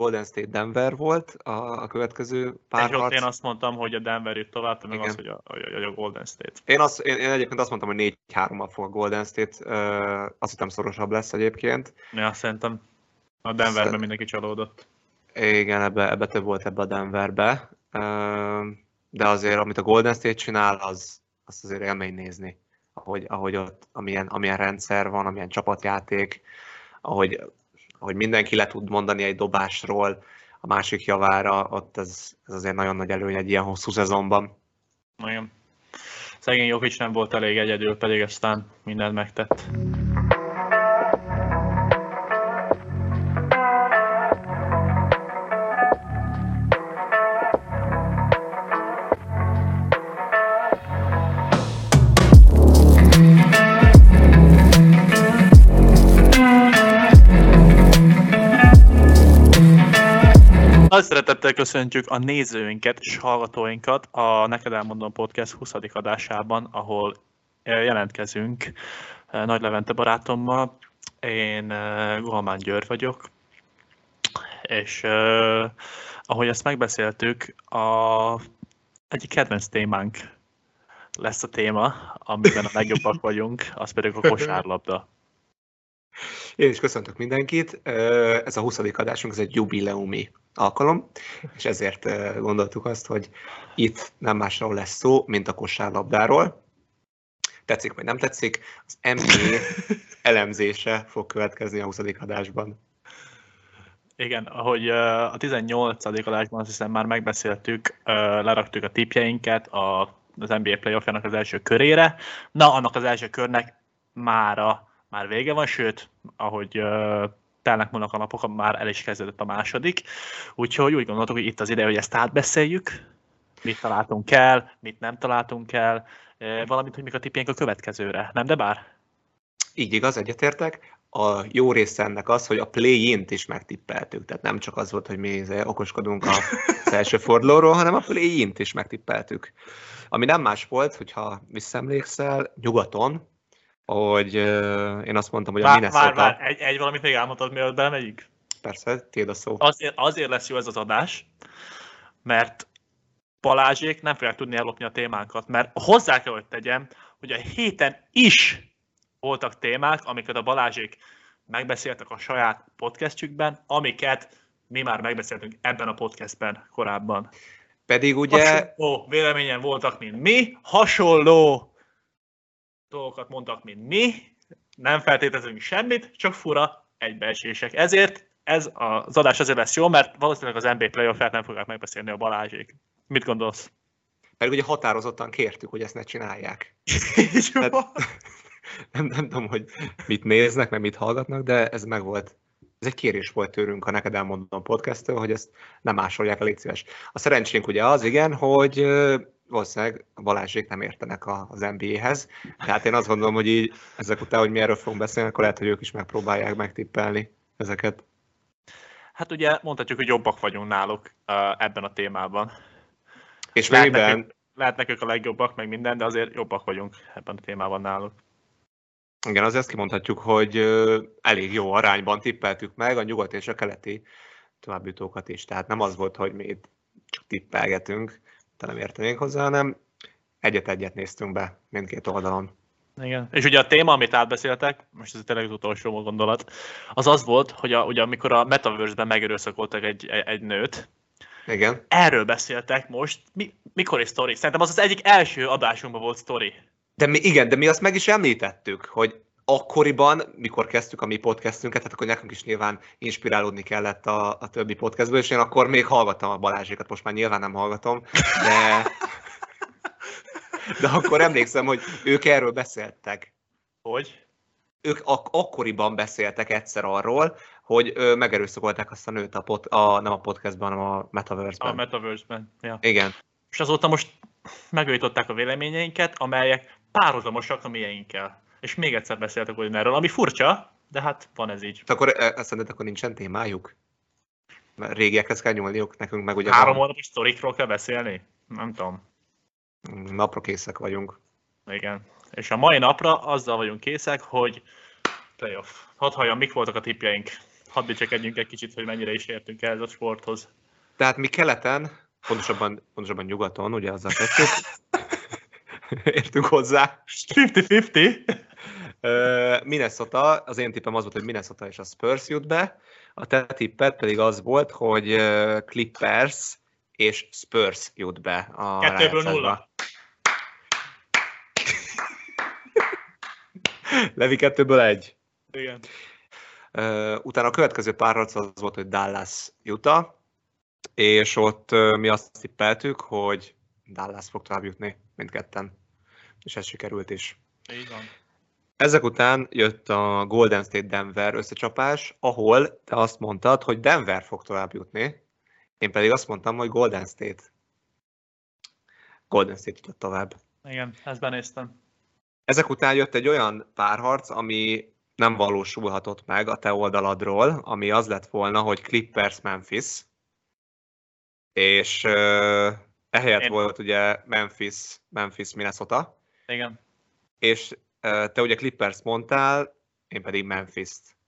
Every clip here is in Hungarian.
Golden State Denver volt a, a következő pár harc. Én azt mondtam, hogy a Denver jött tovább, meg az, hogy a, hogy a Golden State. Én, azt, én, én egyébként azt mondtam, hogy 4-3-mal fog a Golden State, uh, azt hittem szorosabb lesz egyébként. Ja, szerintem a Denverben mindenki csalódott. Igen, ebbe, ebbe több volt ebbe a Denverbe. Uh, de azért, amit a Golden State csinál, az, azt azért élmény nézni. Ahogy, ahogy ott, amilyen, amilyen rendszer van, amilyen csapatjáték, ahogy, ahogy mindenki le tud mondani egy dobásról a másik javára, ott ez, ez azért nagyon nagy előny egy ilyen hosszú szezonban. Nagyon. Szegény Jokic nem volt elég egyedül, pedig aztán mindent megtett. Köszöntjük a nézőinket és hallgatóinkat a Neked Elmondom Podcast 20. adásában, ahol eh, jelentkezünk eh, Nagy Levente barátommal. Én eh, Guhamán György vagyok, és ahogy ezt megbeszéltük, a egyik kedvenc témánk lesz a téma, amiben a legjobbak vagyunk, az pedig a kosárlabda. Én is köszöntök mindenkit. Ez a 20. adásunk, ez egy jubileumi alkalom, és ezért gondoltuk azt, hogy itt nem másról lesz szó, mint a kosárlabdáról. Tetszik vagy nem tetszik, az NBA elemzése fog következni a 20. adásban. Igen, ahogy a 18. adásban azt hiszem már megbeszéltük, leraktuk a tipjeinket a, az NBA playoffjának az első körére. Na, annak az első körnek mára már vége van, sőt, ahogy uh, telnek múlnak a napok, már el is kezdődött a második. Úgyhogy úgy gondoltuk, hogy itt az ideje, hogy ezt átbeszéljük, mit találtunk el, mit nem találtunk el, valamint, hogy mik a tippjeink a következőre, nem de bár? Így igaz, egyetértek. A jó része ennek az, hogy a play-int is megtippeltük, tehát nem csak az volt, hogy mi okoskodunk az első fordulóról, hanem a play-int is megtippeltük. Ami nem más volt, hogyha visszaemlékszel, nyugaton, hogy uh, én azt mondtam, hogy vár, a Minnesota... Vár, vár, egy, egy valamit még elmondtad, mielőtt belemegyünk? Persze, tiéd a szó. Azért, azért lesz jó ez az adás, mert Balázsék nem fogják tudni ellopni a témánkat, mert hozzá kell, hogy tegyem, hogy a héten is voltak témák, amiket a Balázsék megbeszéltek a saját podcastjükben, amiket mi már megbeszéltünk ebben a podcastben korábban. Pedig ugye... Hasonló véleményen voltak, mint mi, hasonló dolgokat mondtak, mint mi, nem feltételezünk semmit, csak fura egybeesések. Ezért ez az adás azért lesz jó, mert valószínűleg az NBA playoff nem fogják megbeszélni a Balázsék. Mit gondolsz? Pedig ugye határozottan kértük, hogy ezt ne csinálják. Tehát, nem, nem tudom, hogy mit néznek, meg mit hallgatnak, de ez meg volt. Ez egy kérés volt tőlünk a Neked Elmondom podcast hogy ezt nem másolják a légy szíves. A szerencsénk ugye az, igen, hogy valószínűleg Balázsék nem értenek az NBA-hez. Tehát én azt gondolom, hogy így ezek után, hogy mi erről fogunk beszélni, akkor lehet, hogy ők is megpróbálják megtippelni ezeket. Hát ugye mondhatjuk, hogy jobbak vagyunk náluk ebben a témában. És lehet nekünk, lehet nekünk a legjobbak, meg minden, de azért jobbak vagyunk ebben a témában náluk. Igen, azért ezt kimondhatjuk, hogy elég jó arányban tippeltük meg a nyugat és a keleti továbbjutókat is. Tehát nem az volt, hogy mi itt csak tippelgetünk, te nem értenénk hozzá, hanem egyet-egyet néztünk be mindkét oldalon. Igen. És ugye a téma, amit átbeszéltek, most ez tényleg az utolsó gondolat, az az volt, hogy a, ugye amikor a Metaverse-ben megerőszakoltak egy, egy, egy nőt, igen. Erről beszéltek most. Mi, mikor egy sztori? Szerintem az az egyik első adásunkban volt sztori. De mi, igen, de mi azt meg is említettük, hogy akkoriban, mikor kezdtük a mi podcastünket, hát akkor nekünk is nyilván inspirálódni kellett a, a többi podcastből, és én akkor még hallgattam a Balázsékat, most már nyilván nem hallgatom, de, de akkor emlékszem, hogy ők erről beszéltek. Hogy? Ők ak- akkoriban beszéltek egyszer arról, hogy ö, megerőszakolták azt a nőt a, pod- a nem a podcastban, hanem a Metaverse-ben. A Metaverse-ben, ja. Igen. És azóta most megőjították a véleményeinket, amelyek párhuzamosak a mieinkkel és még egyszer beszéltek erről, ami furcsa, de hát van ez így. Akkor e, azt mondod, akkor nincsen témájuk? Mert régiekhez kell nyúlniuk, nekünk meg ugye Három hónapos sztorikról kell beszélni? Nem tudom. Napra készek vagyunk. Igen. És a mai napra azzal vagyunk készek, hogy playoff. Hadd halljam, mik voltak a tippjeink. hadd dicsekedjünk egy kicsit, hogy mennyire is értünk ehhez a sporthoz. Tehát mi keleten, pontosabban, pontosabban nyugaton, ugye azzal kezdtük, értünk hozzá. 50-50. Minnesota, az én tippem az volt, hogy Minnesota és a Spurs jut be, a te tippet pedig az volt, hogy Clippers és Spurs jut be a Kettőből nulla. Levi kettőből egy. Igen. Uh, utána a következő párharc az volt, hogy Dallas Utah, és ott uh, mi azt tippeltük, hogy Dallas fog tovább jutni mindketten, és ez sikerült is. Így van. Ezek után jött a Golden State Denver összecsapás, ahol te azt mondtad, hogy Denver fog tovább jutni, én pedig azt mondtam, hogy Golden State. Golden State jutott tovább. Igen, ezt benéztem. Ezek után jött egy olyan párharc, ami nem valósulhatott meg a te oldaladról, ami az lett volna, hogy Clippers-Memphis, és uh, ehelyett Én... volt ugye Memphis, Memphis Minnesota. Igen. És te ugye Clippers mondtál, én pedig Memphis-t.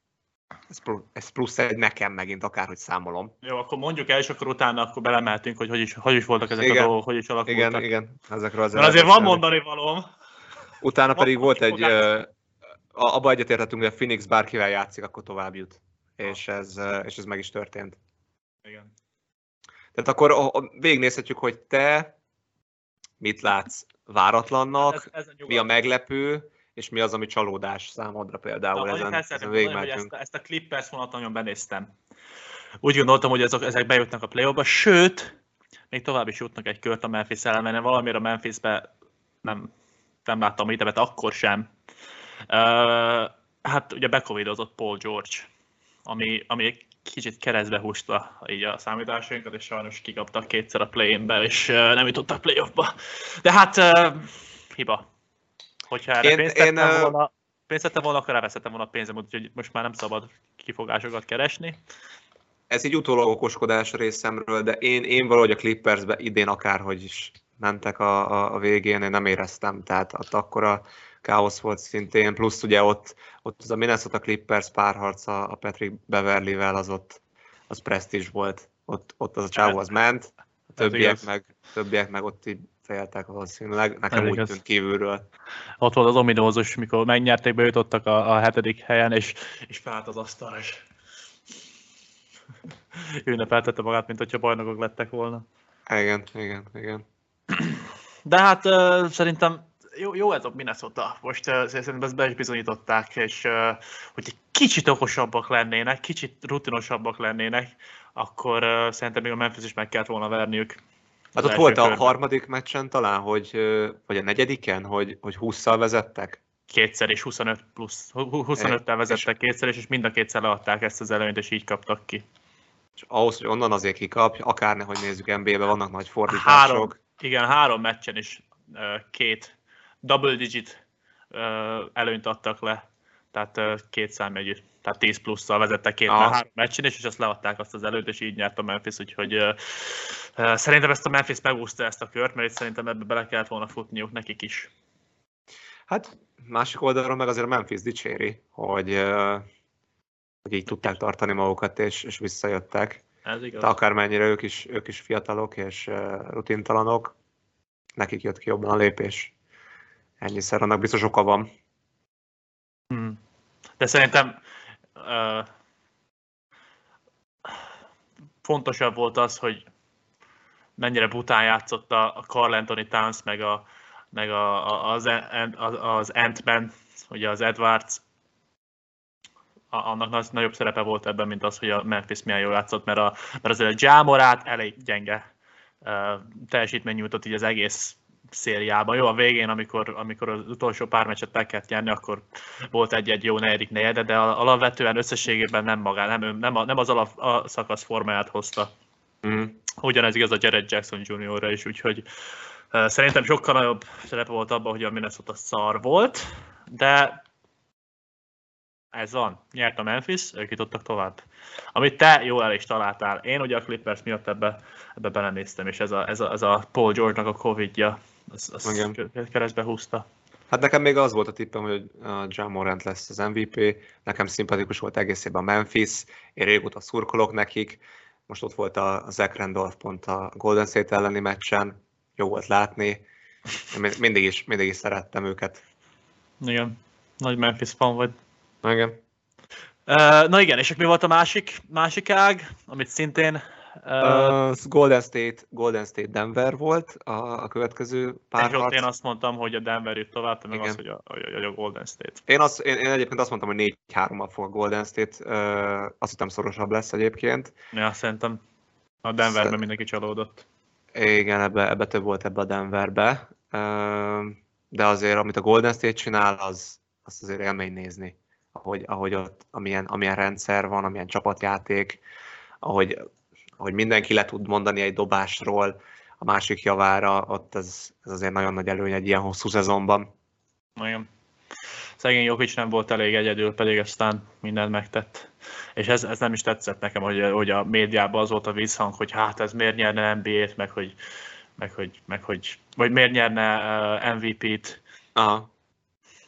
Ez, plusz, ez plusz egy nekem megint, akárhogy számolom. Jó, akkor mondjuk el, és akkor utána akkor belemeltünk, hogy hogy is, hogy is voltak ezek igen, a dolgok, hogy is alakultak. Igen, igen, ezekről azért. azért van mondani valóm. Utána pedig volt egy, abba egyetértettünk, hogy a Phoenix bárkivel játszik, akkor tovább jut. És ez, és ez meg is történt. Igen. Tehát akkor végignézhetjük, hogy te mit látsz váratlannak, ez, ez a mi a meglepő, és mi az, ami csalódás számodra például Na, ezen, ezen hogy ezt, a, ezt a Clippers vonat nagyon benéztem. Úgy gondoltam, hogy ezek, ezek bejutnak a play sőt, még tovább is jutnak egy kört a Memphis ellen, mert valamire a Memphisbe nem, nem láttam itemet akkor sem. Uh, hát ugye becovidozott Paul George, ami, ami egy kicsit keresztbe húzta így a számításainkat, és sajnos kikaptak kétszer a play-inbe, és uh, nem jutottak playoffba. De hát uh, hiba. Hogyha erre én, pénzt én, tettem volna, pénzt tettem volna, akkor elveszettem volna a pénzem, úgyhogy most már nem szabad kifogásokat keresni. Ez egy utólag okoskodás részemről, de én, én valahogy a Clippersbe idén akárhogy is mentek a, a, a végén, én nem éreztem, tehát ott akkora káosz volt szintén, plusz ugye ott, ott az a Minnesota Clippers párharca a Patrick Beverly-vel az ott, az presztízs volt, ott, ott az a csávó az ment, a többiek meg, többiek meg ott így féltek valószínűleg, nekem úgy tűnt kívülről. Ott volt az ominózus, mikor megnyerték, bejutottak a, a hetedik helyen, és, és felt az asztal, és ünnepeltette magát, mint hogyha bajnokok lettek volna. Igen, igen, igen. De hát uh, szerintem jó, jó ez a Minnesota. Most uh, szerintem ezt be is bizonyították, és uh, hogy egy kicsit okosabbak lennének, kicsit rutinosabbak lennének, akkor uh, szerintem még a Memphis is meg kellett volna verniük. Hát ott volt a harmadik meccsen talán, hogy, vagy a negyediken, hogy, hogy 20-szal vezettek? Kétszer és 25 plusz. 25-tel vezettek kétszer, és mind a kétszer leadták ezt az előnyt, és így kaptak ki. És ahhoz, hogy onnan azért kikapj, akár hogy nézzük NBA-be, vannak nagy fordítások. Három, igen, három meccsen is két double digit előnyt adtak le, tehát két számjegyű, tehát 10 plusszal vezettek két ah. három meccsen, és, azt leadták azt az előtt, és így nyert a Memphis, úgyhogy uh, uh, szerintem ezt a Memphis megúszta ezt a kört, mert itt szerintem ebbe bele kellett volna futniuk nekik is. Hát másik oldalról meg azért a Memphis dicséri, hogy, uh, hogy így tudták tartani magukat, és, és visszajöttek. Ez igaz. De akármennyire ők is, ők is fiatalok és rutintalanok, nekik jött ki jobban a lépés. Ennyiszer, annak biztos oka van. De szerintem uh, fontosabb volt az, hogy mennyire bután játszott a Carl Anthony Towns, meg, a, meg a, a, az, az Ant-Man, ugye az Edwards, annak nagyobb szerepe volt ebben, mint az, hogy a Memphis milyen jól játszott, mert, a, mert azért a Jamorát elég gyenge uh, teljesítmény nyújtott így az egész szériában. Jó, a végén, amikor, amikor az utolsó pár meccset meg kellett nyerni, akkor volt egy-egy jó negyedik negyede, de alapvetően összességében nem magá, nem, nem, nem az alap a szakasz formáját hozta. Mm. Ugyanez igaz a Jared Jackson Jr.-ra is, úgyhogy uh, szerintem sokkal nagyobb szerepe volt abban, hogy a Minnesota szar volt, de ez van. Nyert a Memphis, ők jutottak tovább. Amit te jól el is találtál. Én ugye a Clippers miatt ebbe, ebbe belenéztem, és ez a, ez a, ez a Paul George-nak a Covid-ja, az, az keresztbe húzta. Hát nekem még az volt a tippem, hogy John Morant lesz az MVP, nekem szimpatikus volt egész évben a Memphis, én régóta szurkolok nekik, most ott volt a Zach Randolph pont a Golden State elleni meccsen, jó volt látni, én mindig is, mindig is szerettem őket. Igen, nagy Memphis fan vagy. Igen. Na igen, és mi volt a másik, másik ág, amit szintén Uh, Golden State, Golden State Denver volt a, a következő pár ott én azt mondtam, hogy a Denver jött tovább, te meg az, hogy a, a, a Golden State. Én, azt, én, én egyébként azt mondtam, hogy 4-3-mal fog a Golden State, uh, azt hittem szorosabb lesz egyébként. Ja, szerintem a Denverben Szer- mindenki csalódott. Igen, ebbe, ebbe több volt ebbe a Denverbe, uh, de azért amit a Golden State csinál, az, azt azért élmény nézni. Ahogy, ahogy ott, amilyen, amilyen rendszer van, amilyen csapatjáték, ahogy hogy mindenki le tud mondani egy dobásról a másik javára, ott ez, ez azért nagyon nagy előny egy ilyen hosszú szezonban. Igen. Szegény Jokic nem volt elég egyedül, pedig aztán mindent megtett. És ez, ez nem is tetszett nekem, hogy, hogy a médiában az volt a vízhang, hogy hát ez miért nyerne NBA-t, meg hogy, meg hogy, meg hogy vagy miért nyerne uh, MVP-t. Aha.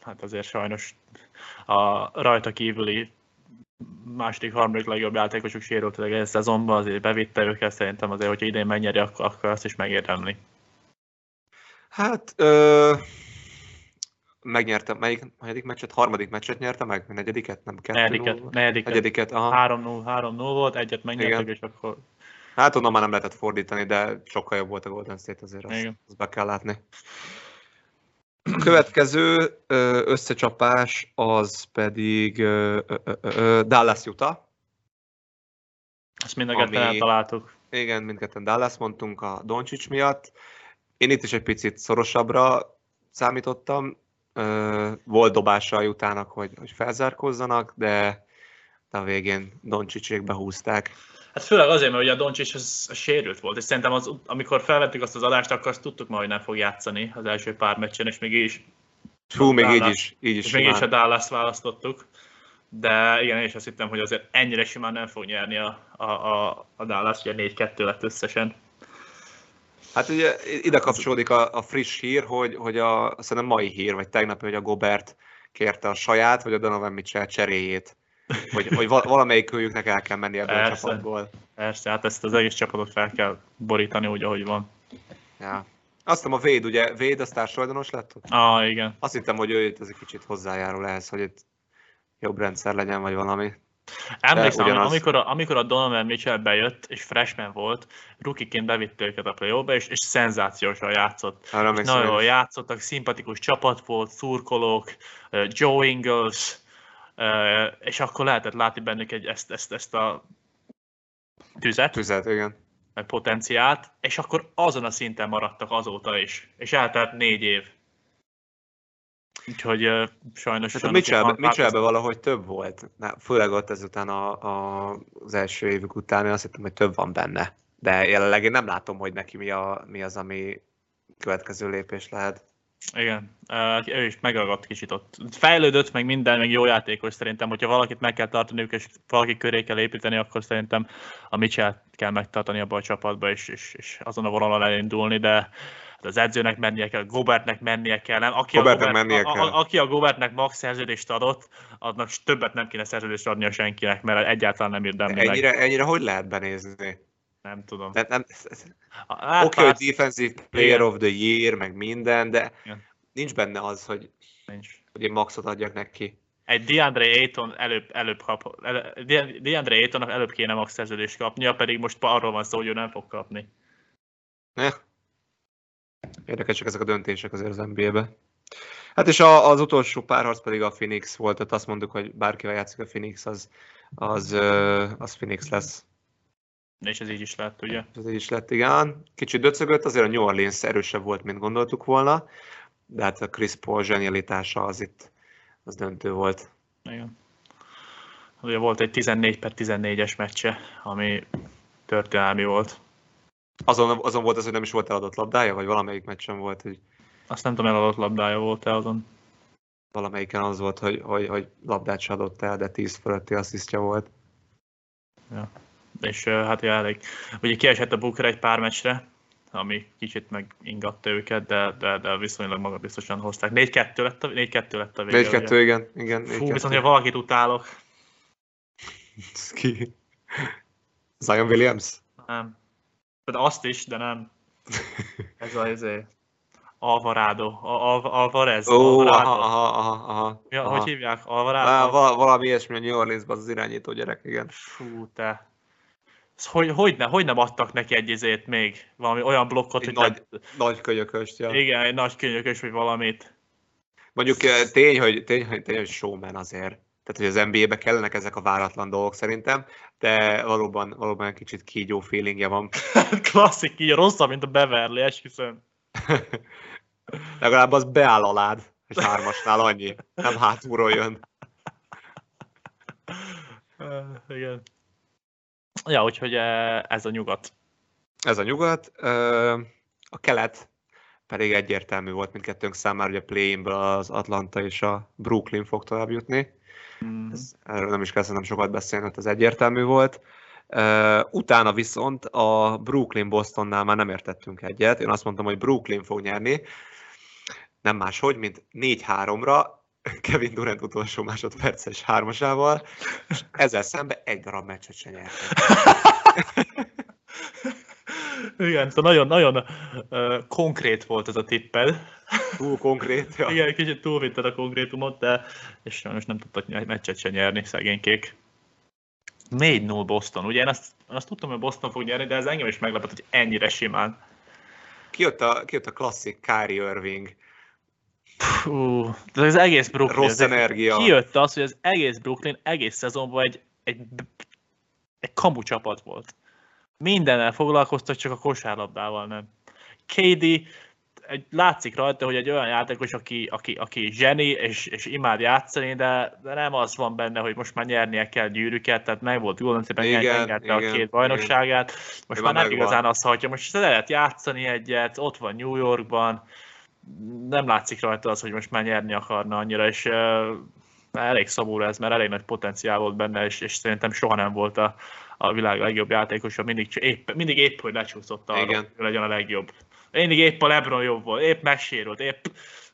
Hát azért sajnos a rajta kívüli második, harmadik legjobb játékosok sérültek egész szezonban, azért bevitte őket, szerintem azért, hogyha idén megnyeri, akkor, akkor azt is megérdemli. Hát, ö, megnyerte, melyik, negyedik meccset? Harmadik meccset nyerte meg? Negyediket? Nem kettő Negyediket, negyediket. negyediket aha. 3-0, 3-0 volt, egyet megnyertek, és akkor... Hát onnan már nem lehetett fordítani, de sokkal jobb volt a Golden State azért, azt, azt be kell látni. A következő összecsapás az pedig Dallas Utah. Ezt mind a ketten eltaláltuk. Igen, mindketten Dallas mondtunk a Doncsics miatt. Én itt is egy picit szorosabbra számítottam. Volt dobása Jutának, hogy, hogy felzárkózzanak, de, de a végén Doncsicsék behúzták. Hát főleg azért, mert ugye a Doncsics az, az sérült volt, és szerintem az, amikor felvettük azt az adást, akkor azt tudtuk majd, hogy nem fog játszani az első pár meccsen, és még így is. Hú, még Dallas, így is. Így is és még is a Dallas választottuk. De igen, én is azt hittem, hogy azért ennyire simán nem fog nyerni a, a, a, a Dallas, ugye 4-2 lett összesen. Hát ugye ide kapcsolódik a, a friss hír, hogy, hogy a, szerintem mai hír, vagy tegnap, hogy a Gobert kérte a saját, vagy a Donovan Mitchell cseréjét hogy, hogy valamelyik őjüknek el kell menni ebből Persze. a csapatból. Persze, hát ezt az egész csapatot fel kell borítani úgy, ahogy van. Ja. Azt hiszem a Véd, ugye? Véd a társadalmas lett? Ah, igen. Azt hittem, hogy ő itt ez egy kicsit hozzájárul ehhez, hogy itt jobb rendszer legyen, vagy valami. Emlékszem, ugyanaz... amikor, a, amikor a Donovan Mitchell bejött, és freshman volt, rukiként bevitte őket a play és, és szenzációsan játszott. És nagyon jól játszottak, szimpatikus csapat volt, szurkolók, Joe Ingles, és akkor lehetett látni bennük egy, ezt, ezt, ezt a tüzet, tüzet igen. meg potenciált, és akkor azon a szinten maradtak azóta is, és eltelt négy év. Úgyhogy uh, sajnos... Hát a Mitchellbe, Mitchellbe valahogy több volt, Na, főleg ott ezután a, a, az első évük után, én azt hittem, hogy több van benne. De jelenleg én nem látom, hogy neki mi, a, mi az, ami következő lépés lehet. Igen, ő is megragadt kicsit ott. Fejlődött, meg minden, meg jó játékos szerintem, hogyha valakit meg kell tartani, és valaki köré kell építeni, akkor szerintem a Mitchell kell megtartani abba a csapatba, és, és, és azon a vonalon elindulni, de hát az edzőnek mennie kell, Gobertnek mennie kell, nem? Aki, Gobertnek a, Gobert, mennie kell. A, a, aki a Gobertnek max szerződést adott, annak többet nem kéne szerződést adni a senkinek, mert egyáltalán nem érdemli ennyire, ennyire hogy lehet benézni? Nem tudom. Nem, nem, Oké, okay, hogy Defensive Player of the Year, meg minden, de igen. nincs benne az, hogy, nincs. hogy én maxot adjak neki. Egy DeAndre Ayton előbb, előbb kap, DeAndre Aytonnak előbb kéne max szerződést kapnia, pedig most arról van szó, hogy ő nem fog kapni. Ne. Érdekesek ezek a döntések azért az NBA-be. Hát és a, az utolsó párharc pedig a Phoenix volt, tehát azt mondtuk, hogy bárkivel játszik a Phoenix, az, az, az Phoenix lesz. És ez így is lett, ugye? Ez így is lett, igen. Kicsit döcögött, azért a New Orleans erősebb volt, mint gondoltuk volna, de hát a Chris Paul zsenialitása az itt az döntő volt. Igen. Ugye volt egy 14 per 14-es meccse, ami történelmi volt. Azon, azon volt az, hogy nem is volt eladott labdája, vagy valamelyik meccsen volt, hogy... Azt nem tudom, eladott labdája volt-e azon. Valamelyiken az volt, hogy, hogy, hogy labdát se adott el, de 10 fölötti asszisztja volt. Ja és hát ja, elég. Ugye kiesett a Booker egy pár meccsre, ami kicsit megingatta őket, de, de, de viszonylag magabiztosan hozták. 4-2 lett a, 4-2 lett a vége. 4-2, igen. igen Fú, viszont, ha valakit utálok. Ki? Zion Williams? Nem. De azt is, de nem. Ez az izé. Alvarado. Al- Alvarez. Ó, Alvarado. aha, aha, aha, aha. Ja, aha. hogy hívják? Á, Alvarado? val- valami ilyesmi a New Orleansban az irányító gyerek, igen. Fú, te. Hogy, hogy, ne, hogy nem adtak neki egy izét még? Valami olyan blokkot, Egy hogy nagy- nem- Nagy könyököst, ja. Igen, egy nagy könyökös, vagy valamit. Mondjuk eh, tény, hogy, tény, hogy, tény, hogy showman azért. Tehát, hogy az NBA-be kellenek ezek a váratlan dolgok szerintem, de valóban, valóban egy kicsit kígyó feelingje van. Klasszik, így rosszabb, mint a Beverly, esküszöm. Legalább az beáll alád, és hármasnál annyi. Nem hátulról jön. Uh, igen. Ja, úgyhogy eh, ez a nyugat. Ez a nyugat. Ö, A kelet pedig egyértelmű volt mindkettőnk számára, hogy a play az Atlanta és a Brooklyn fog tovább jutni. Mm. Ez, erről nem is kell szerintem sokat beszélni, mert ez egyértelmű volt. Uh, utána viszont a Brooklyn-Bostonnál már nem értettünk egyet. Én azt mondtam, hogy Brooklyn fog nyerni. Nem máshogy, mint 4-3-ra Kevin Durant utolsó másodperces hármasával, és ezzel szemben egy darab meccset se nyertek. Igen, szóval nagyon, nagyon uh, konkrét volt ez a tipped. Túl konkrét. Ja. Igen, kicsit túlvitted a konkrétumot, de és sajnos nem tudtak meccset se nyerni, szegénykék. 4-0 Boston. Ugye én azt, azt tudtam, hogy Boston fog nyerni, de ez engem is meglepett, hogy ennyire simán. Kijött a, kijött a klasszik Kyrie Irving. Fú, de az egész Brooklyn. Rossz ez- energia. Kijött az, hogy az egész Brooklyn egész szezonban egy, egy, egy kamu csapat volt. Mindennel foglalkoztak, csak a kosárlabdával nem. KD egy, látszik rajta, hogy egy olyan játékos, aki, aki, aki zseni és, és imád játszani, de, de nem az van benne, hogy most már nyernie kell gyűrűket, tehát meg volt State, Igen, engedte a igen, két bajnokságát, most Ő már nem igazán azt hagyja, most lehet játszani egyet, ott van New Yorkban, nem látszik rajta az, hogy most már nyerni akarna annyira, és elég szomorú ez, mert elég nagy potenciál volt benne, és, és szerintem soha nem volt a, a világ legjobb játékosa, mindig, épp, mindig épp, hogy lecsúszott arra, Igen. hogy legyen a legjobb. Mindig épp a Lebron jobb volt, épp megsérült, épp,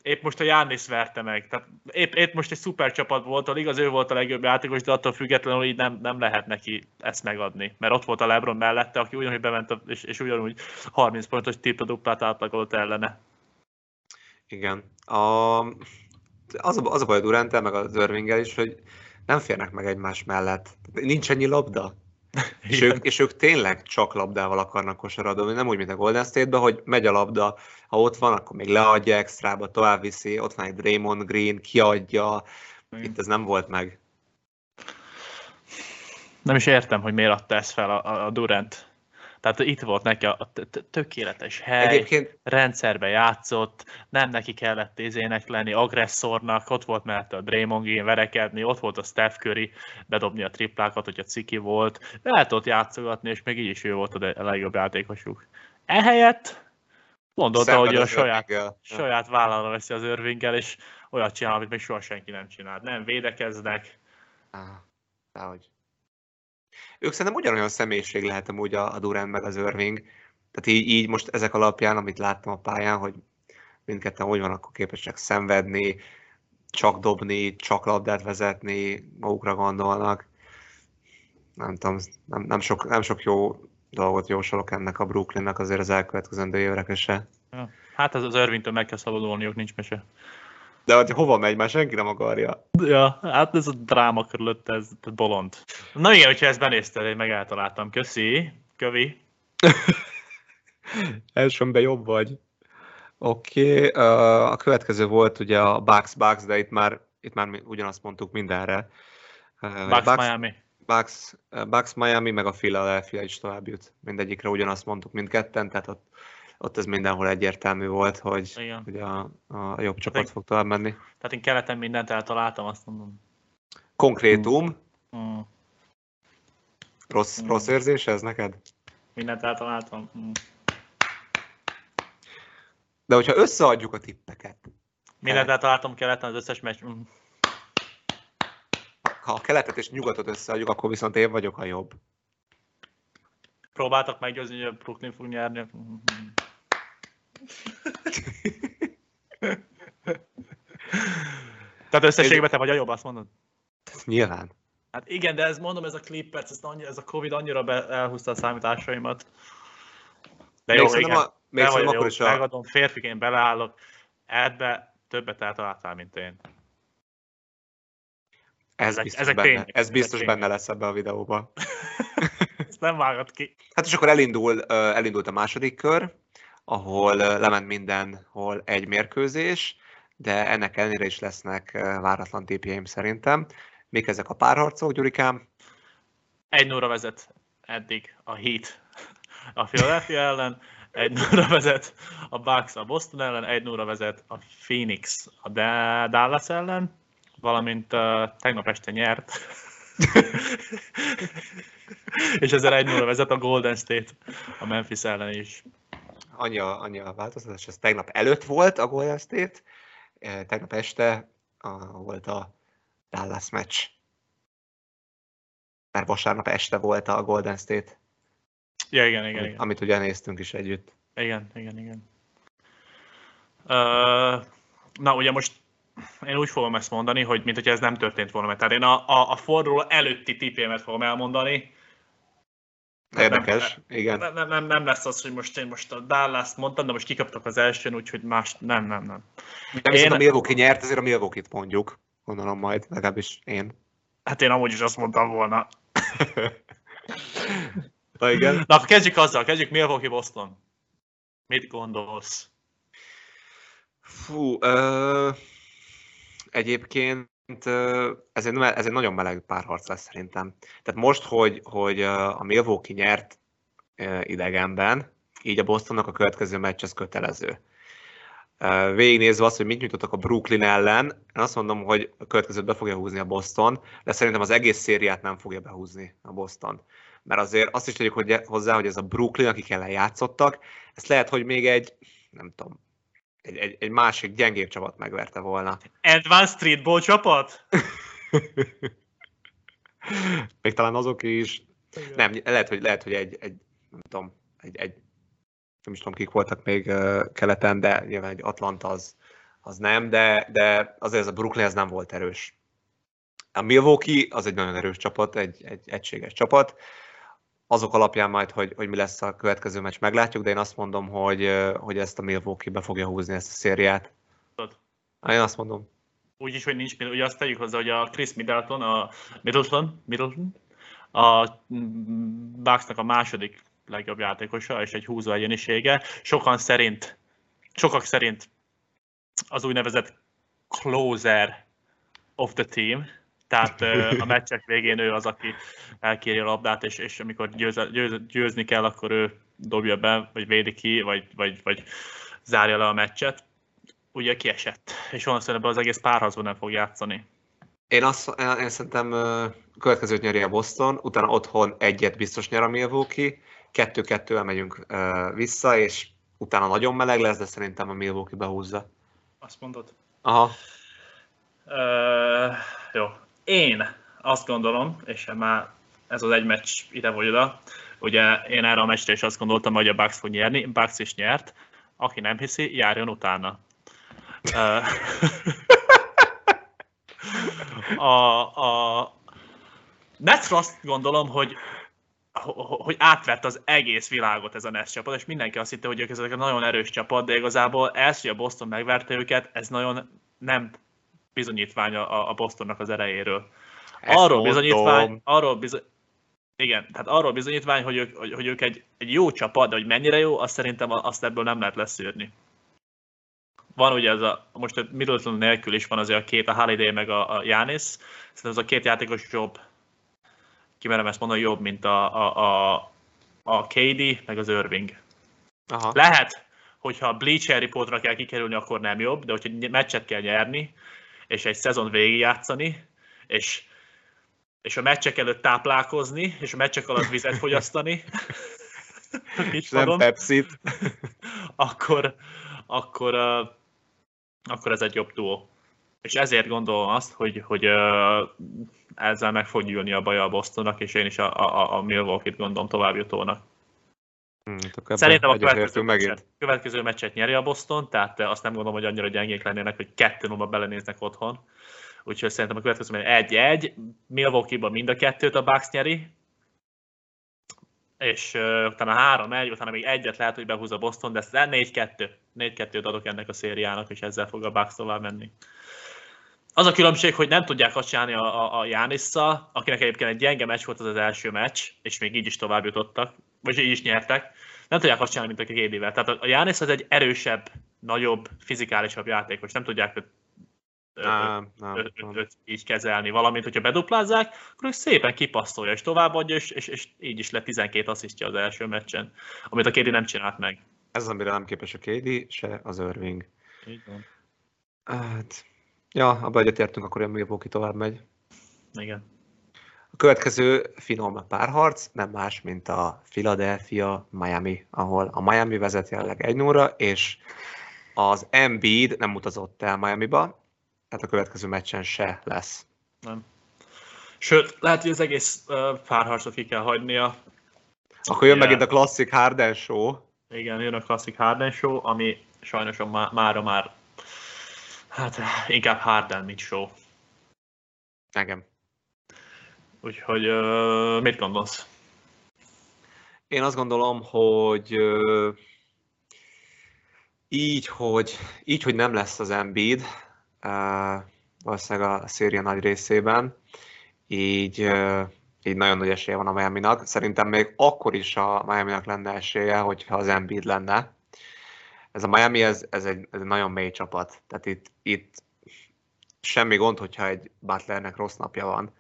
épp most a Giannis verte meg. Tehát épp, épp most egy szuper csapat volt, ahol igaz ő volt a legjobb játékos, de attól függetlenül így nem, nem lehet neki ezt megadni. Mert ott volt a Lebron mellette, aki ugyanúgy bement, a, és, és ugyanúgy 30 pontos tripla duplát átlagolt ellene. Igen. A, az, a, az a baj a durant meg az Irvinggel is, hogy nem férnek meg egymás mellett. Nincs ennyi labda. És ők, és ők tényleg csak labdával akarnak kosaradni, nem úgy, mint a Golden state hogy megy a labda, ha ott van, akkor még leadja extrába, tovább viszi, ott van egy Draymond Green, kiadja, itt ez nem volt meg. Nem is értem, hogy miért adta ezt fel a- a Durant. Tehát itt volt neki a tökéletes hely, Egyébként rendszerbe játszott, nem neki kellett izének lenni, agresszornak, ott volt mellette a Draymond Green verekedni, ott volt a Steph Curry, bedobni a triplákat, hogyha ciki volt, el tudott játszogatni, és még így is ő volt a legjobb játékosuk. Ehelyett szenved hogy a saját, saját vállalra veszi az Irvinggel, és olyat csinál, amit még soha senki nem csinált. Nem védekeznek, Á, dehogy. Ők szerintem ugyanolyan személyiség lehet amúgy a, a Durant meg az Irving. Tehát így, így most ezek alapján, amit láttam a pályán, hogy mindketten hogy van, akkor képesek szenvedni, csak dobni, csak labdát vezetni, magukra gondolnak. Nem tudom, nem, nem, sok, nem sok jó dolgot jósolok ennek a Brooklynnak azért az elkövetkezendő évekre se. Hát ez az Irvingtől meg kell szabadulniuk, nincs mese. De hogy hova megy, már senki nem akarja. Ja, hát ez a dráma körülött, ez, bolond. Na igen, hogyha ezt benézted, én meg eltaláltam. Köszi, Kövi. Elsőmben jobb vagy. Oké, okay. a következő volt ugye a Bucks Bucks, de itt már, itt már ugyanazt mondtuk mindenre. Bucks, Bucks Miami. Bucks, Bucks Miami, meg a Philadelphia is tovább jut. Mindegyikre ugyanazt mondtuk mindketten, tehát ott, ott ez mindenhol egyértelmű volt, hogy, Igen. hogy a, a jobb csapat én- fog tovább menni. Tehát én keleten mindent eltaláltam, azt mondom. Konkrétum, Mm. rossz, Mm. rossz érzés ez neked? Mindent eltaláltam. Mm. De hogyha összeadjuk a tippeket, Mindent eltaláltam keleten, az összes meccs. Mm. ha a keletet és nyugatot összeadjuk, akkor viszont én vagyok a jobb. Próbáltak meggyőzni, hogy a Brooklyn fog nyerni. Mm. Tehát összességében te vagy a jobb, azt mondod? Nyilván. Hát igen, de ez mondom, ez a Clippers, ez, annyi, ez a Covid annyira be, elhúzta a számításaimat. De jó, igen. A, még vagy akkor jó, is a... megadom, férfiként beleállok, ebbe többet eltaláltál, mint én. Ez ezek, biztos, ezek benne, tények, ez biztos benne lesz ebbe a videóban. Ezt nem vágod ki. Hát és akkor elindul, elindult a második kör, ahol lement mindenhol egy mérkőzés, de ennek ellenére is lesznek váratlan tépjeim szerintem. Mik ezek a párharcok, Gyurikám? Egy nóra vezet eddig a Heat a Philadelphia ellen, egy nóra vezet a Bucks a Boston ellen, egy nóra vezet a Phoenix a Dallas ellen, valamint uh, tegnap este nyert. és ezzel egy nóra vezet a Golden State a Memphis ellen is. Annyi a, annyi a változtatás, ez tegnap előtt volt a Golden State, eh, tegnap este a, volt a Dallas meccs. Mert vasárnap este volt a Golden State. Ja, igen, igen, amit, igen. Amit ugye néztünk is együtt. Igen, igen, igen. Uh, na, ugye most én úgy fogom ezt mondani, hogy mint hogyha ez nem történt volna, mert tehát én a, a, a forduló előtti tipémet fogom elmondani. Érdekes, nem, igen. Nem, nem, nem, lesz az, hogy most én most a Dallas-t mondtam, de most kikaptak az elsőn, úgyhogy más, nem, nem, nem. Nem én... a Milwaukee nyert, ezért a Milwaukee-t mondjuk, gondolom majd, legalábbis én. Hát én amúgy is azt mondtam volna. Na igen. Na, kezdjük azzal, kezdjük Milwaukee-Boston. Mit gondolsz? Fú, ö, egyébként ez egy, ez egy nagyon meleg párharc lesz szerintem. Tehát most, hogy, hogy a Milwaukee nyert idegenben, így a Bostonnak a következő meccs az kötelező. Végignézve azt, hogy mit nyújtottak a Brooklyn ellen, én azt mondom, hogy a következőt be fogja húzni a Boston, de szerintem az egész szériát nem fogja behúzni a Boston. Mert azért azt is hogy hozzá, hogy ez a Brooklyn, akik ellen játszottak, ezt lehet, hogy még egy, nem tudom, egy, egy, egy másik gyengébb csapat megverte volna. Advanced Streetball csapat? Még talán azok is. Igen. Nem, lehet, hogy, lehet, hogy egy, egy, nem tudom, egy, egy nem is tudom, kik voltak még uh, keleten, de nyilván egy Atlanta az, az nem, de, de azért ez a Brooklyn ez nem volt erős. A Milwaukee az egy nagyon erős csapat, egy, egy egységes csapat, azok alapján majd, hogy, hogy mi lesz a következő meccs, meglátjuk, de én azt mondom, hogy, hogy ezt a Milwaukee be fogja húzni ezt a szériát. Én azt mondom. Úgy is, hogy nincs, ugye azt tegyük hozzá, hogy a Chris Middleton, a Middleton, Middleton a Bucksnak a második legjobb játékosa, és egy húzó egyenisége. Sokan szerint, sokak szerint az úgynevezett closer of the team, tehát a meccsek végén ő az, aki elkéri a labdát, és, és amikor győz, győz, győzni kell, akkor ő dobja be, vagy védi ki, vagy, vagy, vagy zárja le a meccset. Ugye kiesett, és valószínűleg az egész párharcban nem fog játszani. Én, azt, én szerintem következőt nyeri a Boston, utána otthon egyet biztos nyer a Milwaukee, kettő-kettővel megyünk vissza, és utána nagyon meleg lesz, de szerintem a Milwaukee behúzza. Azt mondod? Aha. Uh, jó, én azt gondolom, és már ez az egy meccs ide vagy oda, ugye én erre a meccsre is azt gondoltam, hogy a Bucks fog nyerni, Bucks is nyert, aki nem hiszi, járjon utána. a, a Netsről azt gondolom, hogy hogy átvett az egész világot ez a Nets csapat, és mindenki azt hitte, hogy ők ezek a nagyon erős csapat, de igazából ez, hogy a Boston megverte őket, ez nagyon nem bizonyítvány a, a Bostonnak az erejéről. Ezt arról mondom. bizonyítvány, arról bizony, igen, tehát arról bizonyítvány, hogy ők, hogy, hogy ők egy, egy jó csapat, de hogy mennyire jó, azt szerintem azt ebből nem lehet leszűrni. Van ugye ez a, most a Middleton nélkül is van azért a két, a Holiday meg a, a Giannis, szerintem az a két játékos jobb, kimerem ezt mondani, jobb, mint a, a, a, a KD, meg az Irving. Aha. Lehet, hogyha a Bleacher Reportra kell kikerülni, akkor nem jobb, de hogyha meccset kell nyerni, és egy szezon végigjátszani, és, és a meccsek előtt táplálkozni, és a meccsek alatt vizet fogyasztani, és nem Pepsi-t. akkor, akkor, akkor ez egy jobb duó. És ezért gondolom azt, hogy, hogy ezzel meg fog gyűlni a baj a Bostonnak, és én is a, a, a Milwaukee-t gondolom továbbjutónak. Hmm, Szerintem a következő meccset, következő meccset nyeri a Boston, tehát azt nem gondolom, hogy annyira gyengék lennének, hogy kettő 0 belenéznek otthon. Úgyhogy szerintem a következő egy-egy, Milwaukee-ban mind a kettőt a Bucks nyeri, és uh, utána három egy, utána még egyet lehet, hogy behúz a Boston, de ezt 4-2. 4-2-t adok ennek a szériának, és ezzel fog a Bucks tovább menni. Az a különbség, hogy nem tudják azt csinálni a, a, a Jánisszal, akinek egyébként egy gyenge meccs volt az az első meccs, és még így is tovább jutottak, vagy így is nyertek. Nem tudják azt csinálni, mint a KD-vel. Tehát a Jánisz az egy erősebb, nagyobb, fizikálisabb játékos. Nem tudják nem, nem, nem. így kezelni. Valamint, hogyha beduplázzák, akkor ő szépen kipasztolja és továbbadja, és, és, és így is lett 12 asszisztja az első meccsen, amit a KD nem csinált meg. Ez az, amire nem képes a KD, se az Irving. Így van. Hát, ja, abba egyetértünk, akkor a Milwaukee tovább megy. Igen. A következő finom párharc nem más, mint a Philadelphia-Miami, ahol a Miami vezet jelenleg 1 0 és az Embiid nem utazott el Miami-ba, tehát a következő meccsen se lesz. Nem. Sőt, lehet, hogy az egész párharcot ki kell hagynia. Akkor jön yeah. megint a klasszik Harden show. Igen, jön a klasszik Harden show, ami sajnos má- mára már hát inkább Harden, mint show. Engem. Úgyhogy uh, mit gondolsz? Én azt gondolom, hogy uh, így, hogy így, hogy nem lesz az Embiid, valószínűleg a széria nagy részében, így, így nagyon nagy esélye van a miami -nak. Szerintem még akkor is a miami lenne esélye, hogyha az Embiid lenne. Ez a Miami, ez, ez, egy, ez egy nagyon mély csapat. Tehát itt, itt semmi gond, hogyha egy Butlernek rossz napja van.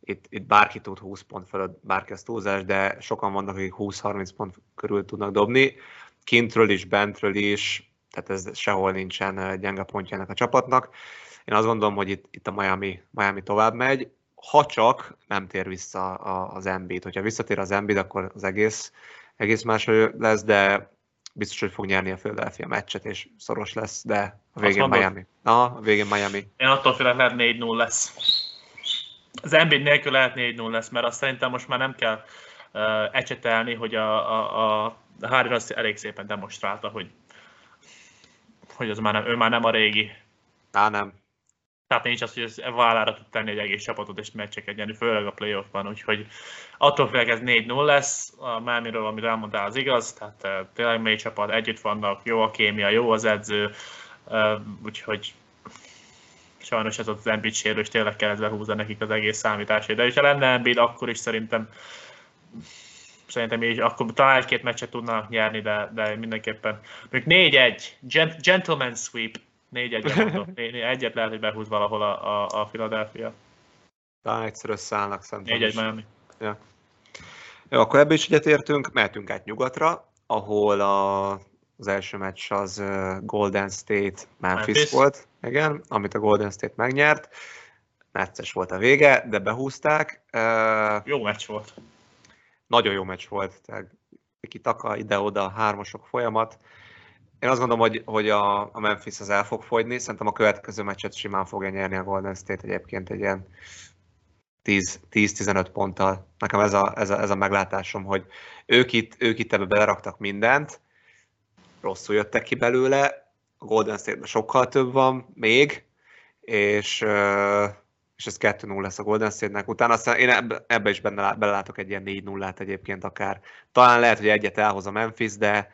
Itt, itt bárki tud 20 pont fölött, bárki az túlzás, de sokan vannak, akik 20-30 pont körül tudnak dobni. Kintről is, bentről is, tehát ez sehol nincsen gyenge pontjának a csapatnak. Én azt gondolom, hogy itt, itt a Miami, Miami tovább megy, ha csak nem tér vissza az Embiid. Hogyha visszatér az Embiid, akkor az egész, egész más lesz, de biztos, hogy fog nyerni a Philadelphia meccset, és szoros lesz, de a végén Miami. Na, a végén Miami. Én attól félek, lehet 4-0 lesz. Az Embiid nélkül lehet 4-0 lesz, mert azt szerintem most már nem kell uh, ecsetelni, hogy a, a, a Harden azt elég szépen demonstrálta, hogy hogy az már nem, ő már nem a régi. Á, nem. Tehát nincs az, hogy ez vállára tud tenni egy egész csapatot és meccseket nyerni, főleg a playoffban, úgyhogy attól félek ez 4-0 lesz, a Miami-ről, amit elmondtál, az igaz, tehát uh, tényleg mély csapat, együtt vannak, jó a kémia, jó az edző, uh, úgyhogy sajnos ez az Embiid sérülés tényleg kellett behúzni nekik az egész számításét. De ha lenne Embiid, akkor is szerintem szerintem így akkor talán egy-két meccset tudnának nyerni, de, de mindenképpen. Még 4-1, gent, gentleman sweep, 4-1 egyet lehet, hogy behúz valahol a, a, a Philadelphia. Talán egyszer összeállnak szerintem. 4-1 Miami. Ja. Jó, akkor ebbe is egyetértünk, mehetünk át nyugatra, ahol a, az első meccs az Golden State Memphis, Memphis volt, igen, amit a Golden State megnyert. Meccses volt a vége, de behúzták. Jó meccs volt nagyon jó meccs volt, tehát Ki Taka ide-oda, hármasok folyamat. Én azt gondolom, hogy, hogy a, a Memphis az el fog fogyni, szerintem a következő meccset simán fogja nyerni a Golden State egyébként egy ilyen 10-15 ponttal. Nekem ez a, ez, a, ez a meglátásom, hogy ők itt, ők itt ebbe beleraktak mindent, rosszul jöttek ki belőle, a Golden State-ben sokkal több van még, és és ez 2-0 lesz a Golden State-nek. Utána aztán én ebbe, is benne, belelátok egy ilyen 4-0-át egyébként akár. Talán lehet, hogy egyet elhoz a Memphis, de,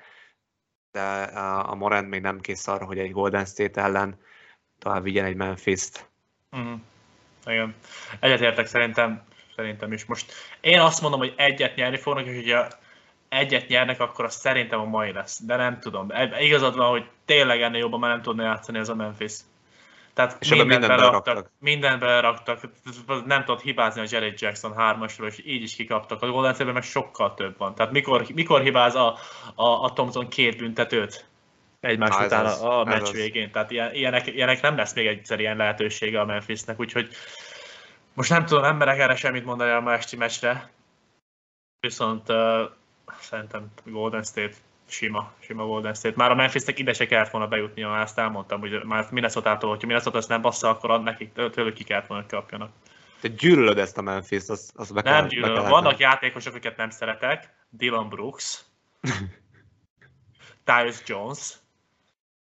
de a Morant még nem kész arra, hogy egy Golden State ellen talán vigyen egy Memphis-t. Mm. Igen. Egyetértek szerintem, szerintem is. Most én azt mondom, hogy egyet nyerni fognak, és hogyha egyet nyernek, akkor az szerintem a mai lesz. De nem tudom. Igazad van, hogy tényleg ennél jobban már nem tudna játszani ez a Memphis. Tehát és mindent beraktak, mindent beraktak, nem tudott hibázni a Jared Jackson 3-asról, és így is kikaptak. A Golden State-ben meg sokkal több van. Tehát mikor, mikor hibáz a, a, a Thompson két büntetőt egymás Na, után az, a, a meccs végén. Tehát ilyen, ilyenek, ilyenek nem lesz még egyszer ilyen lehetősége a Memphisnek, úgyhogy most nem tudom emberek erre semmit mondani a ma esti meccsre, viszont szerintem Golden State sima, sima Golden State. Már a Memphisnek ide se kellett volna bejutni, ha ezt elmondtam, hogy már Minnesota-tól, hogyha Minnesota ezt nem bassza, akkor nekik tőlük ki kellett volna kapjanak. Te gyűlölöd ezt a Memphis-t, az, az be Nem gyűlölöm. Vannak játékosok, akiket nem szeretek, Dylan Brooks, Tyus Jones,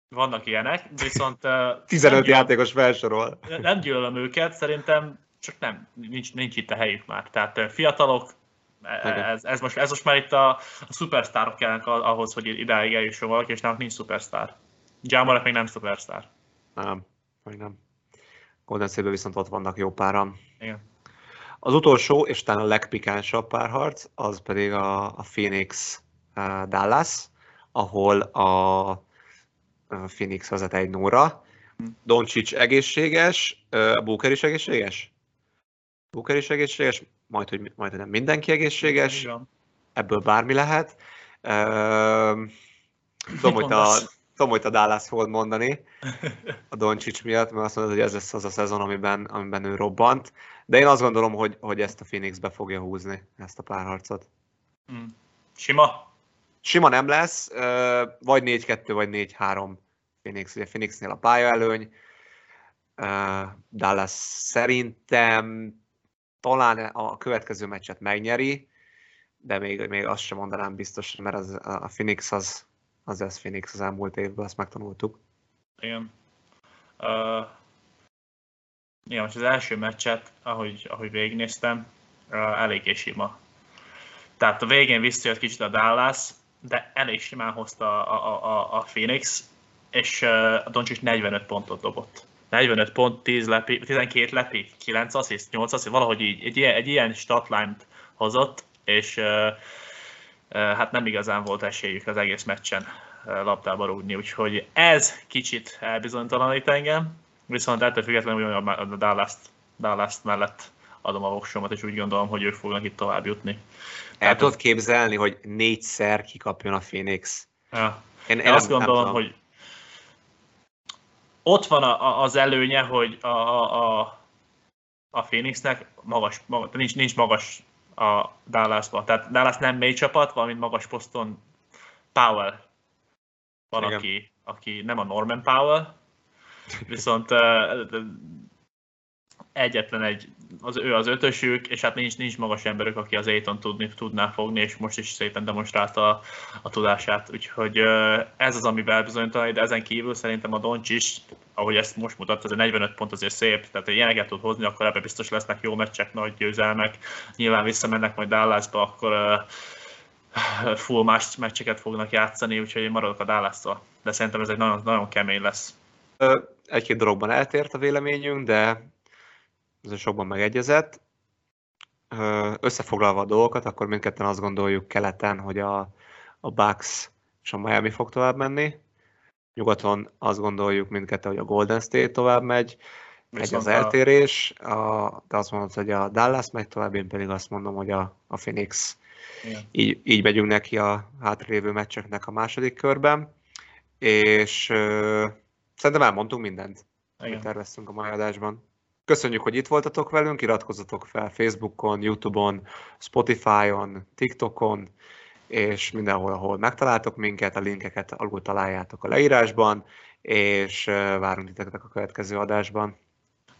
vannak ilyenek, viszont... Uh, 15 gyűlöm, játékos felsorol. Nem gyűlölöm őket, szerintem csak nem, nincs, nincs itt a helyük már. Tehát fiatalok, ez, ez, most, ez most már itt a, a szupersztárok kellene ahhoz, hogy idáig eljusson valaki, és náluk nincs szupersztár. Jamarek még nem szupersztár. Nem, még nem. Golden state viszont ott vannak jó páran. Igen. Az utolsó, és talán a legpikánsabb párharc, az pedig a, a Phoenix uh, Dallas, ahol a Phoenix vezet egy nóra. Doncsics egészséges, Booker is egészséges? Booker is egészséges, majd, hogy majd nem mindenki egészséges, Igen. ebből bármi lehet. tudom, hogy a, tudom, hogy a Dallas volt mondani a Doncsics miatt, mert azt mondod, hogy ez lesz az a szezon, amiben, amiben ő robbant. De én azt gondolom, hogy, hogy ezt a Phoenix be fogja húzni, ezt a párharcot. Hmm. Sima? Sima nem lesz, vagy 4-2, vagy 4-3 Phoenix. Ugye Phoenixnél a pályaelőny, Dallas szerintem talán a következő meccset megnyeri, de még, még azt sem mondanám biztos, mert az, a Phoenix az, az ez Phoenix az elmúlt évben, azt megtanultuk. Igen. Uh, ja, most az első meccset, ahogy, ahogy végignéztem, uh, eléggé sima. Tehát a végén visszajött kicsit a Dallas, de elég simán hozta a, a, a, a Phoenix, és uh, a Doncsics 45 pontot dobott. 45 pont, 10 lepi, 12 lepi, 9 assziszt, 8 assziszt, valahogy így egy ilyen, egy ilyen statline-t hozott, és hát nem igazán volt esélyük az egész meccsen labdába rúgni, úgyhogy ez kicsit elbizonytalanít engem, viszont ettől függetlenül a Dallas, Dallas mellett adom a voksomat, és úgy gondolom, hogy ők fognak itt tovább jutni. El tudod képzelni, hogy négyszer kikapjon a Phoenix? Ja. Én, én, én azt nem, gondolom, nem hogy ott van a, a, az előnye, hogy a, a, a, a Phoenixnek magas, magas nincs, nincs magas a Dallasban. Tehát Dallas nem mély csapat, valamint magas poszton Powell van, aki, aki nem a Norman Powell, viszont egyetlen egy, az ő az ötösük, és hát nincs, nincs magas emberük, aki az Aiton tudni, tudná fogni, és most is szépen demonstrálta a, a tudását. Úgyhogy ez az, ami belbizonytalan, de ezen kívül szerintem a Doncs is, ahogy ezt most mutat, az a 45 pont azért szép, tehát ha ilyeneket tud hozni, akkor ebben biztos lesznek jó meccsek, nagy győzelmek. Nyilván visszamennek majd Dallasba, akkor full más meccseket fognak játszani, úgyhogy én maradok a dallas De szerintem ez egy nagyon, nagyon kemény lesz. Egy-két dologban eltért a véleményünk, de ez sokban megegyezett. Összefoglalva a dolgokat, akkor mindketten azt gondoljuk keleten, hogy a, a Bucks és a Miami fog tovább menni. Nyugaton azt gondoljuk mindketten, hogy a Golden State tovább megy. Egy az eltérés, a, te azt mondod, hogy a Dallas megy tovább, én pedig azt mondom, hogy a, a Phoenix. Így, így megyünk neki a hátralévő meccseknek a második körben, és uh, szerintem elmondtunk mindent, Igen. amit terveztünk a mai adásban. Köszönjük, hogy itt voltatok velünk, iratkozzatok fel Facebookon, Youtube-on, Spotify-on, TikTokon, és mindenhol, ahol megtaláltok minket, a linkeket alul találjátok a leírásban, és várunk titeket a következő adásban.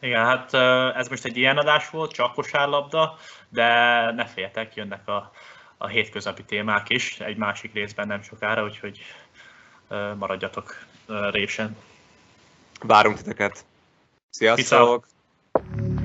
Igen, hát ez most egy ilyen adás volt, csak kosárlabda, de ne féljetek, jönnek a, a hétköznapi témák is, egy másik részben nem sokára, úgyhogy maradjatok résen. Várunk titeket. Sziasztok! Viszont. Thank you.